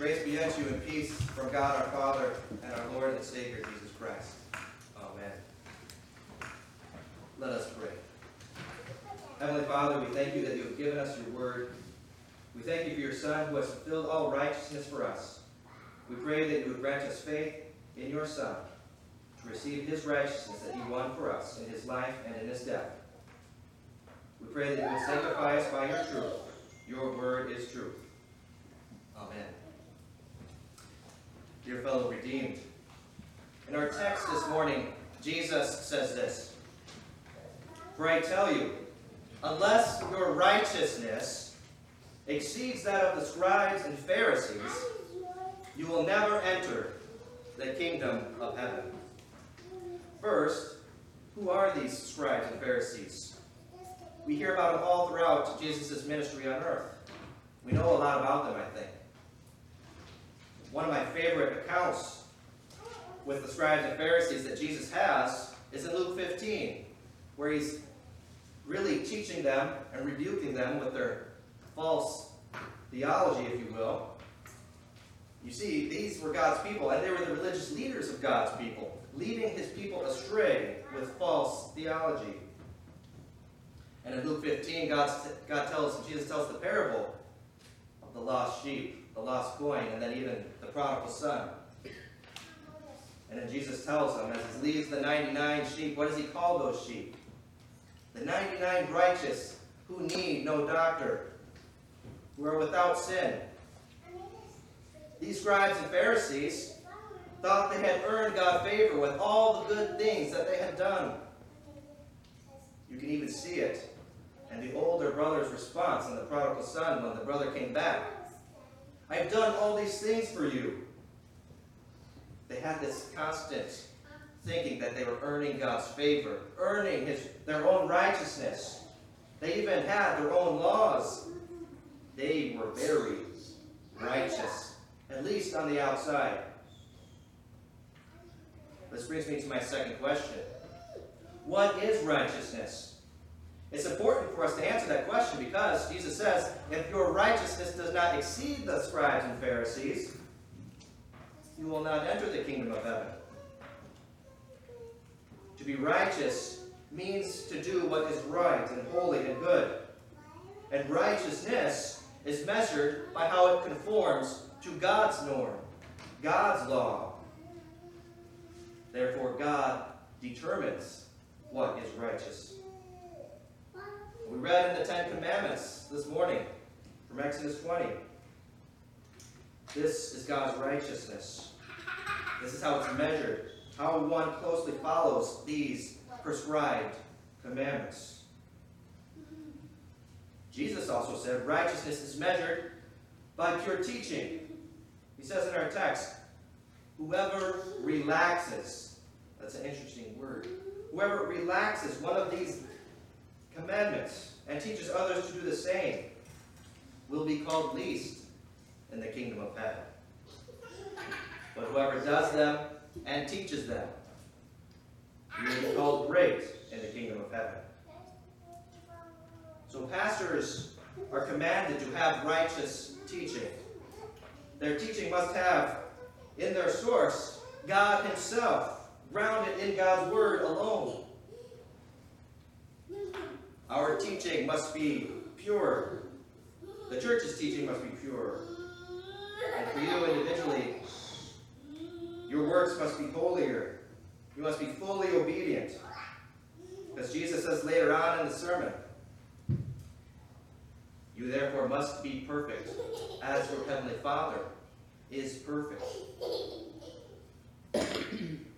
Grace be unto you and peace from God our Father and our Lord and Savior Jesus Christ. Amen. Let us pray. Heavenly Father, we thank you that you have given us your word. We thank you for your Son who has fulfilled all righteousness for us. We pray that you would grant us faith in your Son to receive his righteousness that he won for us in his life and in his death. We pray that you will sanctify us by your truth. Your word is truth. Amen. Dear fellow redeemed, in our text this morning, Jesus says this For I tell you, unless your righteousness exceeds that of the scribes and Pharisees, you will never enter the kingdom of heaven. First, who are these scribes and Pharisees? We hear about them all throughout Jesus' ministry on earth. We know a lot about them, I think. One of my favorite accounts with the scribes and Pharisees that Jesus has is in Luke 15, where he's really teaching them and rebuking them with their false theology, if you will. You see, these were God's people, and they were the religious leaders of God's people, leading his people astray with false theology. And in Luke 15, God, God tells, Jesus tells the parable the lost sheep, the lost coin, and then even the prodigal son. And then Jesus tells them, as he leaves the 99 sheep, what does he call those sheep? The 99 righteous who need no doctor, who are without sin. These scribes and Pharisees thought they had earned God's favor with all the good things that they had done. You can even see it in the older brother's response and the prodigal son when the brother came back. I have done all these things for you. They had this constant thinking that they were earning God's favor, earning his, their own righteousness. They even had their own laws. They were very righteous, at least on the outside. This brings me to my second question. What is righteousness? It's important for us to answer that question because Jesus says, if your righteousness does not exceed the scribes and Pharisees, you will not enter the kingdom of heaven. To be righteous means to do what is right and holy and good. And righteousness is measured by how it conforms to God's norm, God's law. Therefore, God determines what is righteous. We read in the Ten Commandments this morning from Exodus 20. This is God's righteousness. This is how it's measured, how one closely follows these prescribed commandments. Jesus also said righteousness is measured by pure teaching. He says in our text, whoever relaxes, that's an interesting word, whoever relaxes one of these commandments and teaches others to do the same will be called least in the kingdom of heaven. But whoever does them and teaches them will be called great in the kingdom of heaven. So pastors are commanded to have righteous teaching. Their teaching must have in their source God Himself, grounded in God's Word alone. Our teaching must be pure. The church's teaching must be pure. And for you individually, your works must be holier. You must be fully obedient. Because Jesus says later on in the sermon, you therefore must be perfect, as your heavenly Father is perfect.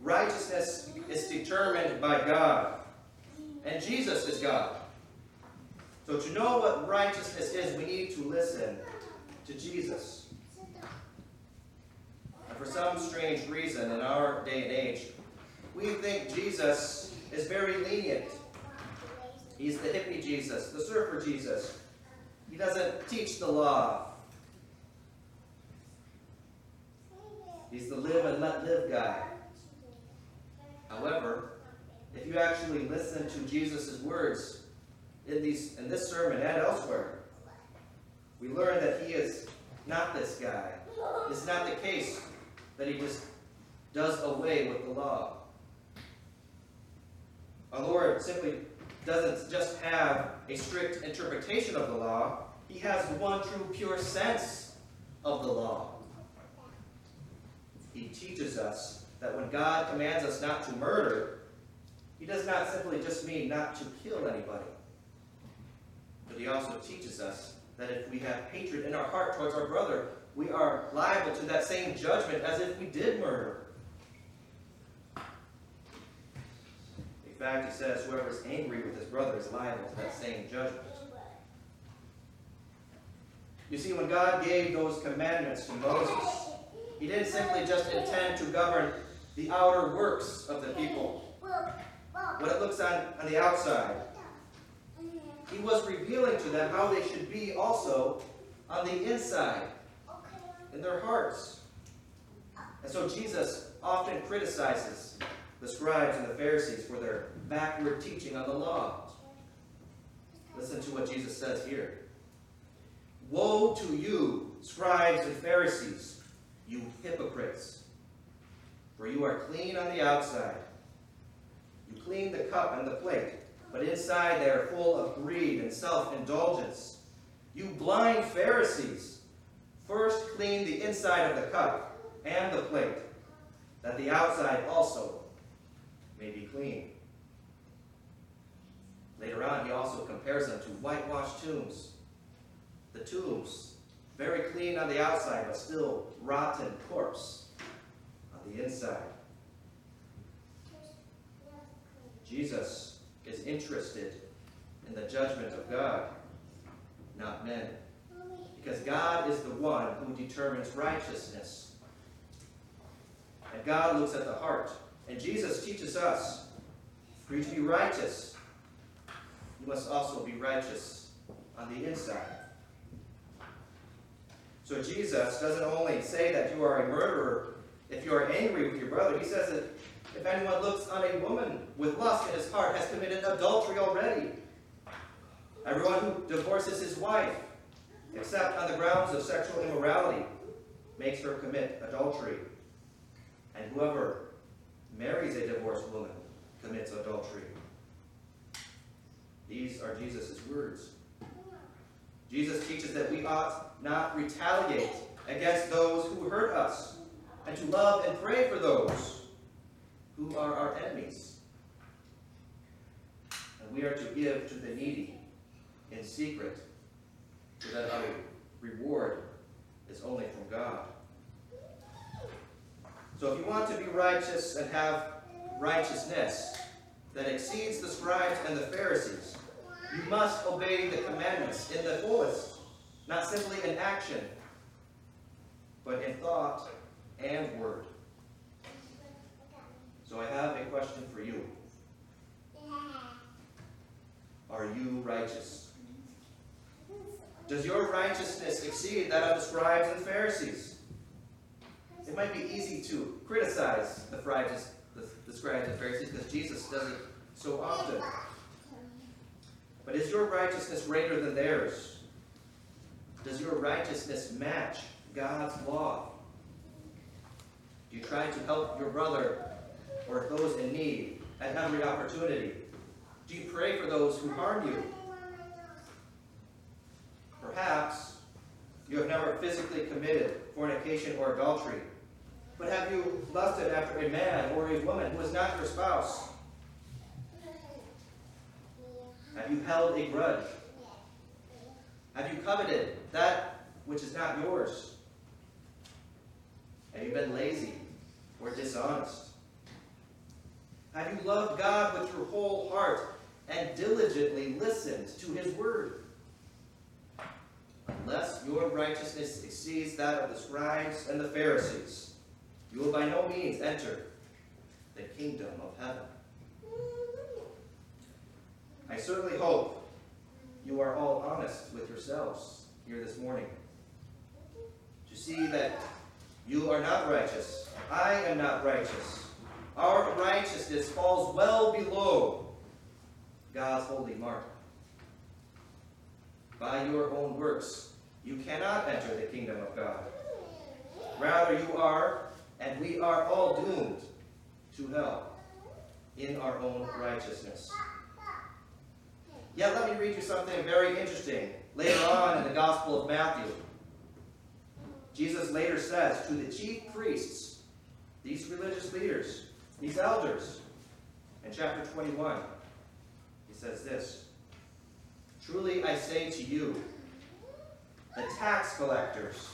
Righteousness is determined by God, and Jesus is God. So to know what righteousness is, we need to listen to Jesus. And for some strange reason, in our day and age, we think Jesus is very lenient. He's the hippie Jesus, the surfer Jesus. He doesn't teach the law. He's the live and let live guy. However, if you actually listen to Jesus' words in, these, in this sermon and elsewhere, we learn that he is not this guy. It's not the case that he just does away with the law. Our Lord simply doesn't just have a strict interpretation of the law, he has one true pure sense of the law. He teaches us that when God commands us not to murder, he does not simply just mean not to kill anybody. But he also teaches us that if we have hatred in our heart towards our brother, we are liable to that same judgment as if we did murder. In fact, he says, whoever is angry with his brother is liable to that same judgment. You see, when God gave those commandments to Moses, he didn't simply just intend to govern the outer works of the people, what it looks on, on the outside. He was revealing to them how they should be also on the inside, in their hearts. And so Jesus often criticizes the scribes and the Pharisees for their backward teaching on the law. Listen to what Jesus says here. Woe to you, scribes and Pharisees, you hypocrites! For you are clean on the outside. You clean the cup and the plate, but inside they are full of greed and self-indulgence. You blind Pharisees! First clean the inside of the cup and the plate, that the outside also may be clean. Later on, he also compares them to whitewashed tombs the tombs, very clean on the outside, but still rotten corpse on the inside. Jesus is interested in the judgment of God, not men. Because God is the one who determines righteousness. And God looks at the heart. And Jesus teaches us, for you to be righteous, you must also be righteous on the inside. So Jesus doesn't only say that you are a murderer if you are angry with your brother. He says that if anyone looks on a woman with lust in his heart has committed adultery already. Everyone who divorces his wife, except on the grounds of sexual immorality, makes her commit adultery. And whoever marries a divorced woman commits adultery. These are Jesus' words. Jesus teaches that we ought not retaliate against those who hurt us, and to love and pray for those who are our enemies. And we are to give to the needy in secret, so that our reward is only from God. So if you want to be righteous and have righteousness that exceeds the scribes and the Pharisees, you must obey the commandments in the fullest, not simply in action, but in thought and word. So I have a question for you. Are you righteous? Does your that of the scribes and Pharisees? It might be easy to criticize the, the, the scribes and Pharisees because Jesus does it so often. But is your righteousness greater than theirs? Does your righteousness match God's law? Do you try to help your brother or those in need at every opportunity? Do you pray for those who harm you? Perhaps you have never physically committed fornication or adultery, but have you lusted after a man or a woman who is not your spouse? Have you held a grudge? Have you coveted that which is not yours? Have you been lazy or dishonest? Have you loved God with your whole heart and diligently listened to his word? Unless your righteousness exceeds that of the scribes and the Pharisees, you will by no means enter the kingdom of heaven. I certainly hope you are all honest with yourselves here this morning. To see that you are not righteous. I am not righteous. Our righteousness falls well below God's holy mark. By your own works, you cannot enter the kingdom of God. Rather, you are, and we are all doomed to hell in our own righteousness. Yet, let me read you something very interesting later on in the Gospel of Matthew. Jesus later says to the chief priests, these religious leaders, these elders, in chapter 21, he says this Truly I say to you, the tax collectors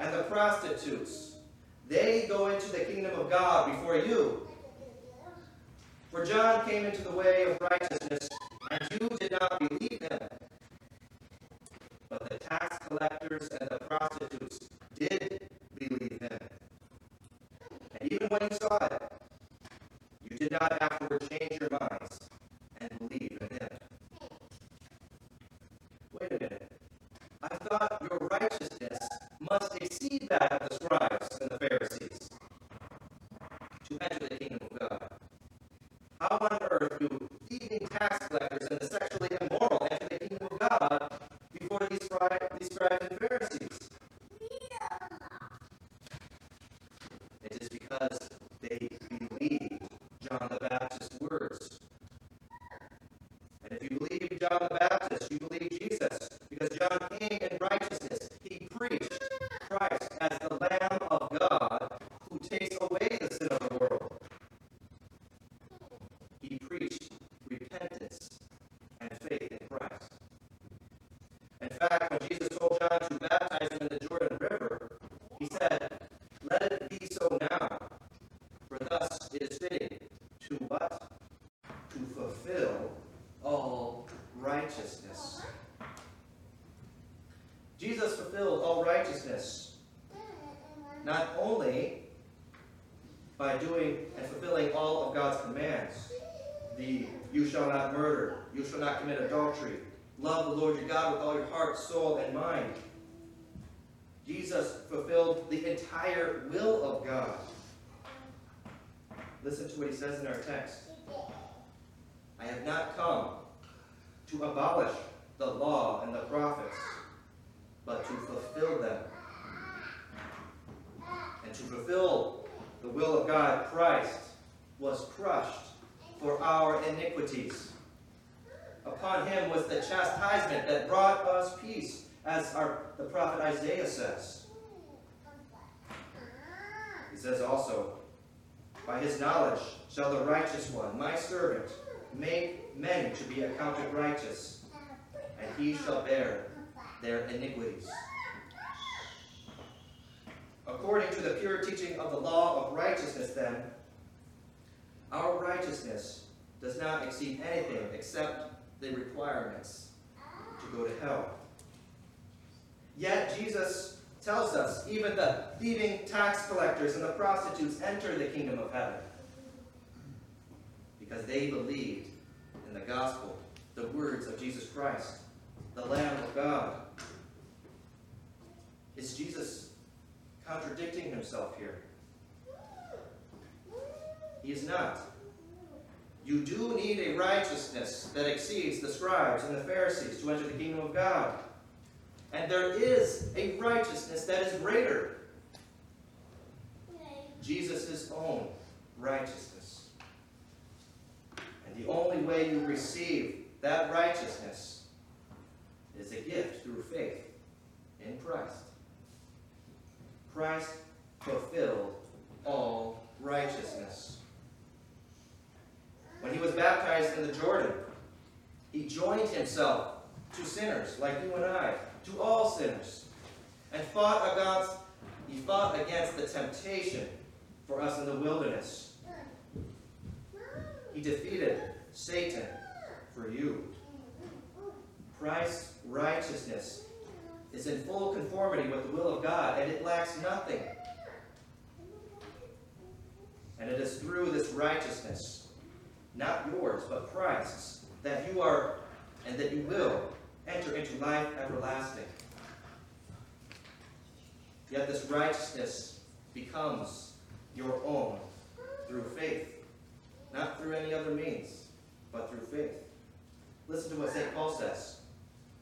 and the prostitutes, they go into the kingdom of God before you. For John came into the way of righteousness, and you did not believe him. But the tax collectors and the prostitutes did believe him. And even when you saw it, you did not afterward change your minds and believe Your righteousness must exceed that of the scribes and the Pharisees to enter the kingdom of God. How on earth do thieving tax collectors and the sexually immoral enter the kingdom of God before these scribes, these scribes and Pharisees? It is because they believed John the Baptist's words. And if you believe John the Baptist, you believe Jesus. By doing and fulfilling all of God's commands the you shall not murder, you shall not commit adultery, love the Lord your God with all your heart, soul, and mind. Jesus fulfilled the entire will of God. Listen to what he says in our text. I have not come to abolish the law and the prophets, but to fulfill them. And to fulfill the will of God, Christ was crushed for our iniquities. Upon him was the chastisement that brought us peace, as our, the prophet Isaiah says. He says also, By his knowledge shall the righteous one, my servant, make many to be accounted righteous, and he shall bear their iniquities. According to the pure teaching of the law of righteousness, then, our righteousness does not exceed anything except the requirements to go to hell. Yet Jesus tells us even the thieving tax collectors and the prostitutes enter the kingdom of heaven because they believed in the gospel, the words of Jesus Christ, the Lamb of God. Is Jesus contradicting himself here? He is not. You do need a righteousness that exceeds the scribes and the Pharisees to enter the kingdom of God. And there is a righteousness that is greater. Jesus' own righteousness. And the only way you receive that righteousness is a gift through faith in Christ. Christ fulfilled all righteousness. When he was baptized in the Jordan, he joined himself to sinners like you and I, to all sinners, and fought against, he fought against the temptation for us in the wilderness. He defeated Satan for you. Christ's righteousness is in full conformity with the will of God, and it lacks nothing. And it is through this righteousness, not yours, but Christ's, that you are and that you will enter into life everlasting. Yet this righteousness becomes your own through faith, not through any other means, but through faith. Listen to what St. Paul says.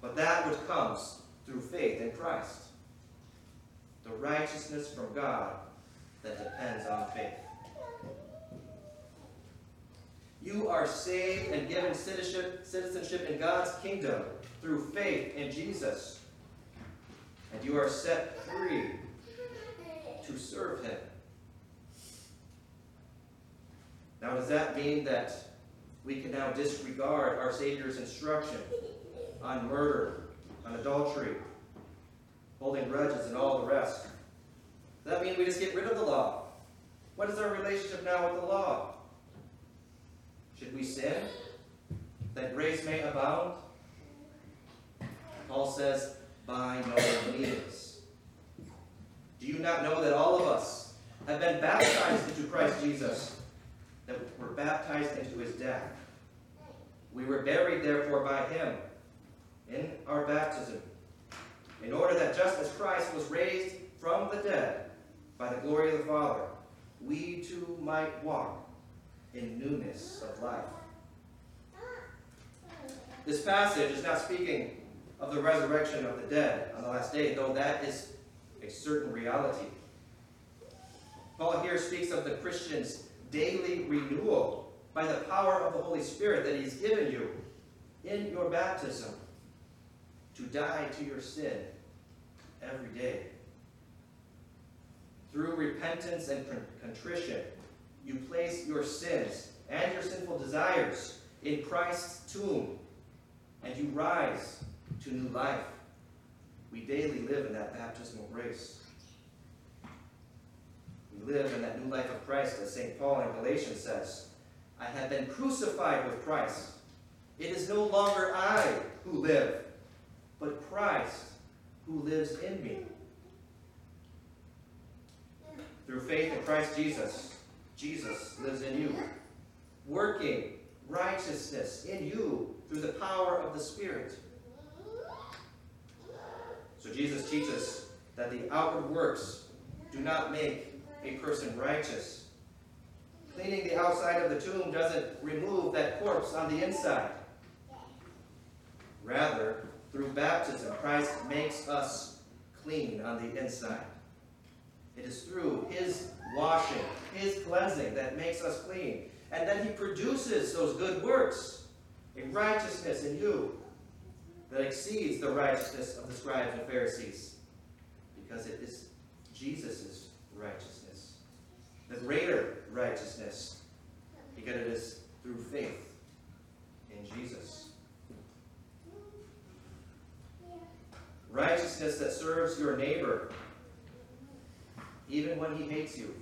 but that which comes through faith in Christ. The righteousness from God that depends on faith. You are saved and given citizenship, citizenship in God's kingdom through faith in Jesus. And you are set free to serve Him. Now, does that mean that we can now disregard our Savior's instruction on murder, on adultery, holding grudges, and all the rest? Does that mean we just get rid of the law? What is our relationship now with the law? Should we sin that grace may abound? Paul says, by no means. Do you not know that all of us have been baptized into Christ Jesus, that were baptized into his death? We were buried, therefore, by him in our baptism, in order that just as Christ was raised from the dead by the glory of the Father, we too might walk in newness of life. This passage is not speaking of the resurrection of the dead on the last day, though that is a certain reality. Paul here speaks of the Christian's daily renewal by the power of the Holy Spirit that he's given you in your baptism to die to your sin every day. Through repentance and contrition, you place your sins and your sinful desires in Christ's tomb, and you rise to new life. We daily live in that baptismal grace. We live in that new life of Christ, as St. Paul in Galatians says, I have been crucified with Christ. It is no longer I who live, but Christ who lives in me. Through faith in Christ Jesus, Jesus lives in you, working righteousness in you through the power of the Spirit. So Jesus teaches that the outward works do not make a person righteous. Cleaning the outside of the tomb doesn't remove that corpse on the inside. Rather, through baptism, Christ makes us clean on the inside. It is through his washing, his cleansing that makes us clean. And then he produces those good works, a righteousness in you that exceeds the righteousness of the scribes and Pharisees, because it is Jesus' righteousness, the greater righteousness, because it is through faith in Jesus. Righteousness that serves your neighbor even when he hates you.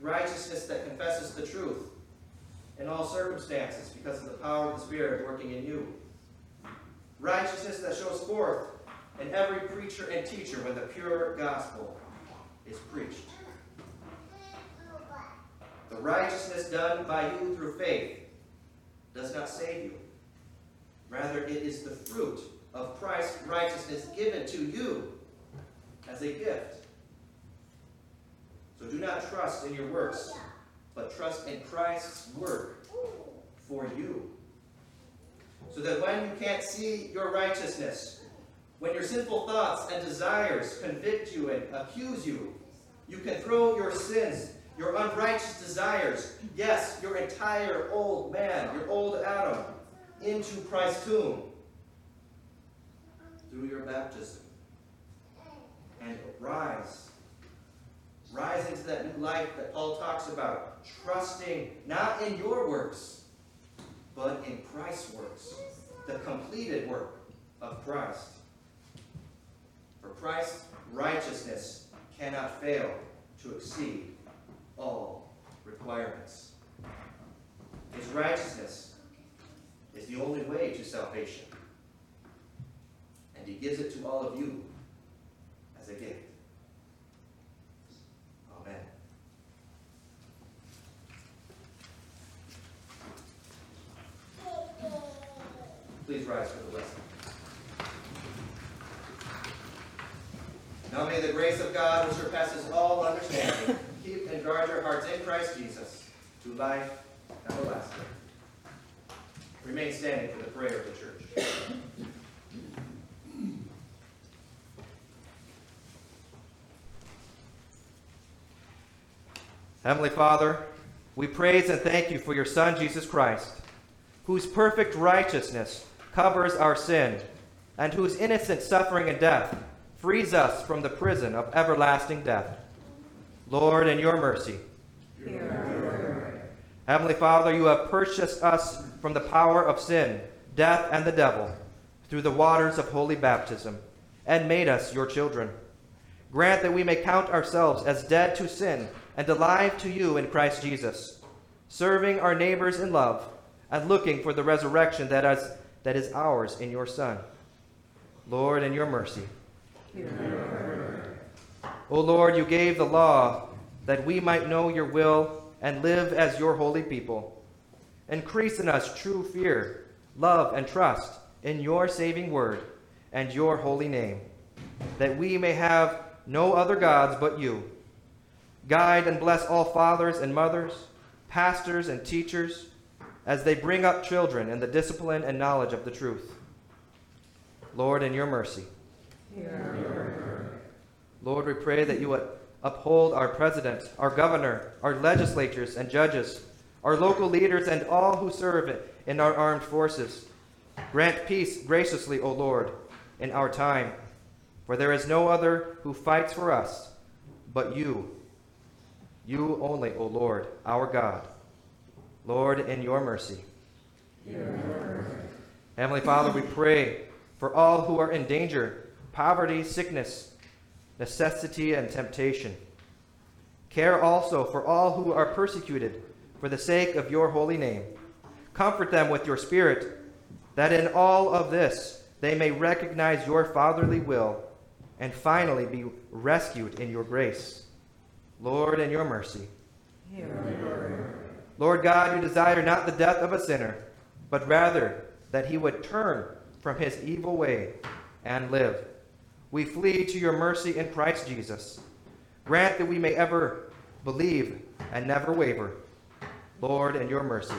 Righteousness that confesses the truth in all circumstances because of the power of the Spirit working in you. Righteousness that shows forth in every preacher and teacher when the pure gospel is preached. The righteousness done by you through faith does not save you. Rather, it is the fruit of Christ's righteousness given to you as a gift. So do not trust in your works, but trust in Christ's work for you. So that when you can't see your righteousness, when your sinful thoughts and desires convict you and accuse you, you can throw your sins, your unrighteous desires, yes, your entire old man, your old Adam, into Christ's tomb through your baptism and rise rise into that new life that Paul talks about, trusting not in your works, but in Christ's works, the completed work of Christ. For Christ's righteousness cannot fail to exceed all requirements. His righteousness is the only way to salvation. And he gives it to all of you as a gift. Amen. Please rise for the blessing. Now may the grace of God, which surpasses all understanding, keep and guard your hearts in Christ Jesus to life everlasting. Remain standing for the prayer of the church. Heavenly Father, we praise and thank you for your Son, Jesus Christ, whose perfect righteousness covers our sin, and whose innocent suffering and death frees us from the prison of everlasting death. Lord, in your mercy. Heavenly Father, you have purchased us from the power of sin, death, and the devil through the waters of holy baptism, and made us your children. Grant that we may count ourselves as dead to sin and alive to you in Christ Jesus, serving our neighbors in love and looking for the resurrection that is, that is ours in your Son. Lord, in your mercy. O Lord, you gave the law that we might know your will and live as your holy people. Increase in us true fear, love, and trust in your saving word and your holy name, that we may have no other gods but you. Guide and bless all fathers and mothers, pastors and teachers, as they bring up children in the discipline and knowledge of the truth. Lord, in your mercy. Lord, we pray that you would uphold our president, our governor, our legislatures and judges, our local leaders, and all who serve in our armed forces. Grant peace graciously, O Lord, in our time, for there is no other who fights for us but you. You only, O Lord, our God. Lord, in your mercy. Heavenly Father, we pray for all who are in danger, poverty, sickness, necessity, and temptation. Care also for all who are persecuted for the sake of your holy name. Comfort them with your Spirit, that in all of this they may recognize your fatherly will and finally be rescued in your grace. Lord, in your mercy. Lord God, you desire not the death of a sinner, but rather that he would turn from his evil way and live. We flee to your mercy in Christ Jesus. Grant that we may ever believe and never waver. Lord, in your mercy.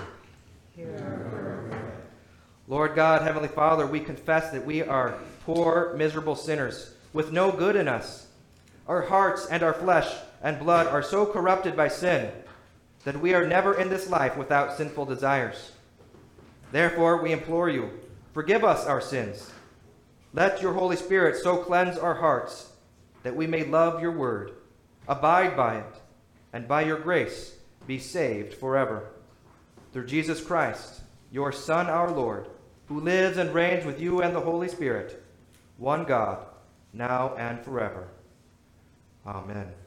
Lord God, Heavenly Father, we confess that we are poor, miserable sinners with no good in us. Our hearts and our flesh and blood are so corrupted by sin that we are never in this life without sinful desires. Therefore, we implore you, forgive us our sins. Let your Holy Spirit so cleanse our hearts that we may love your word, abide by it, and by your grace be saved forever. Through Jesus Christ, your Son, our Lord, who lives and reigns with you and the Holy Spirit, one God, now and forever. Amen.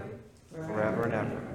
forever and ever.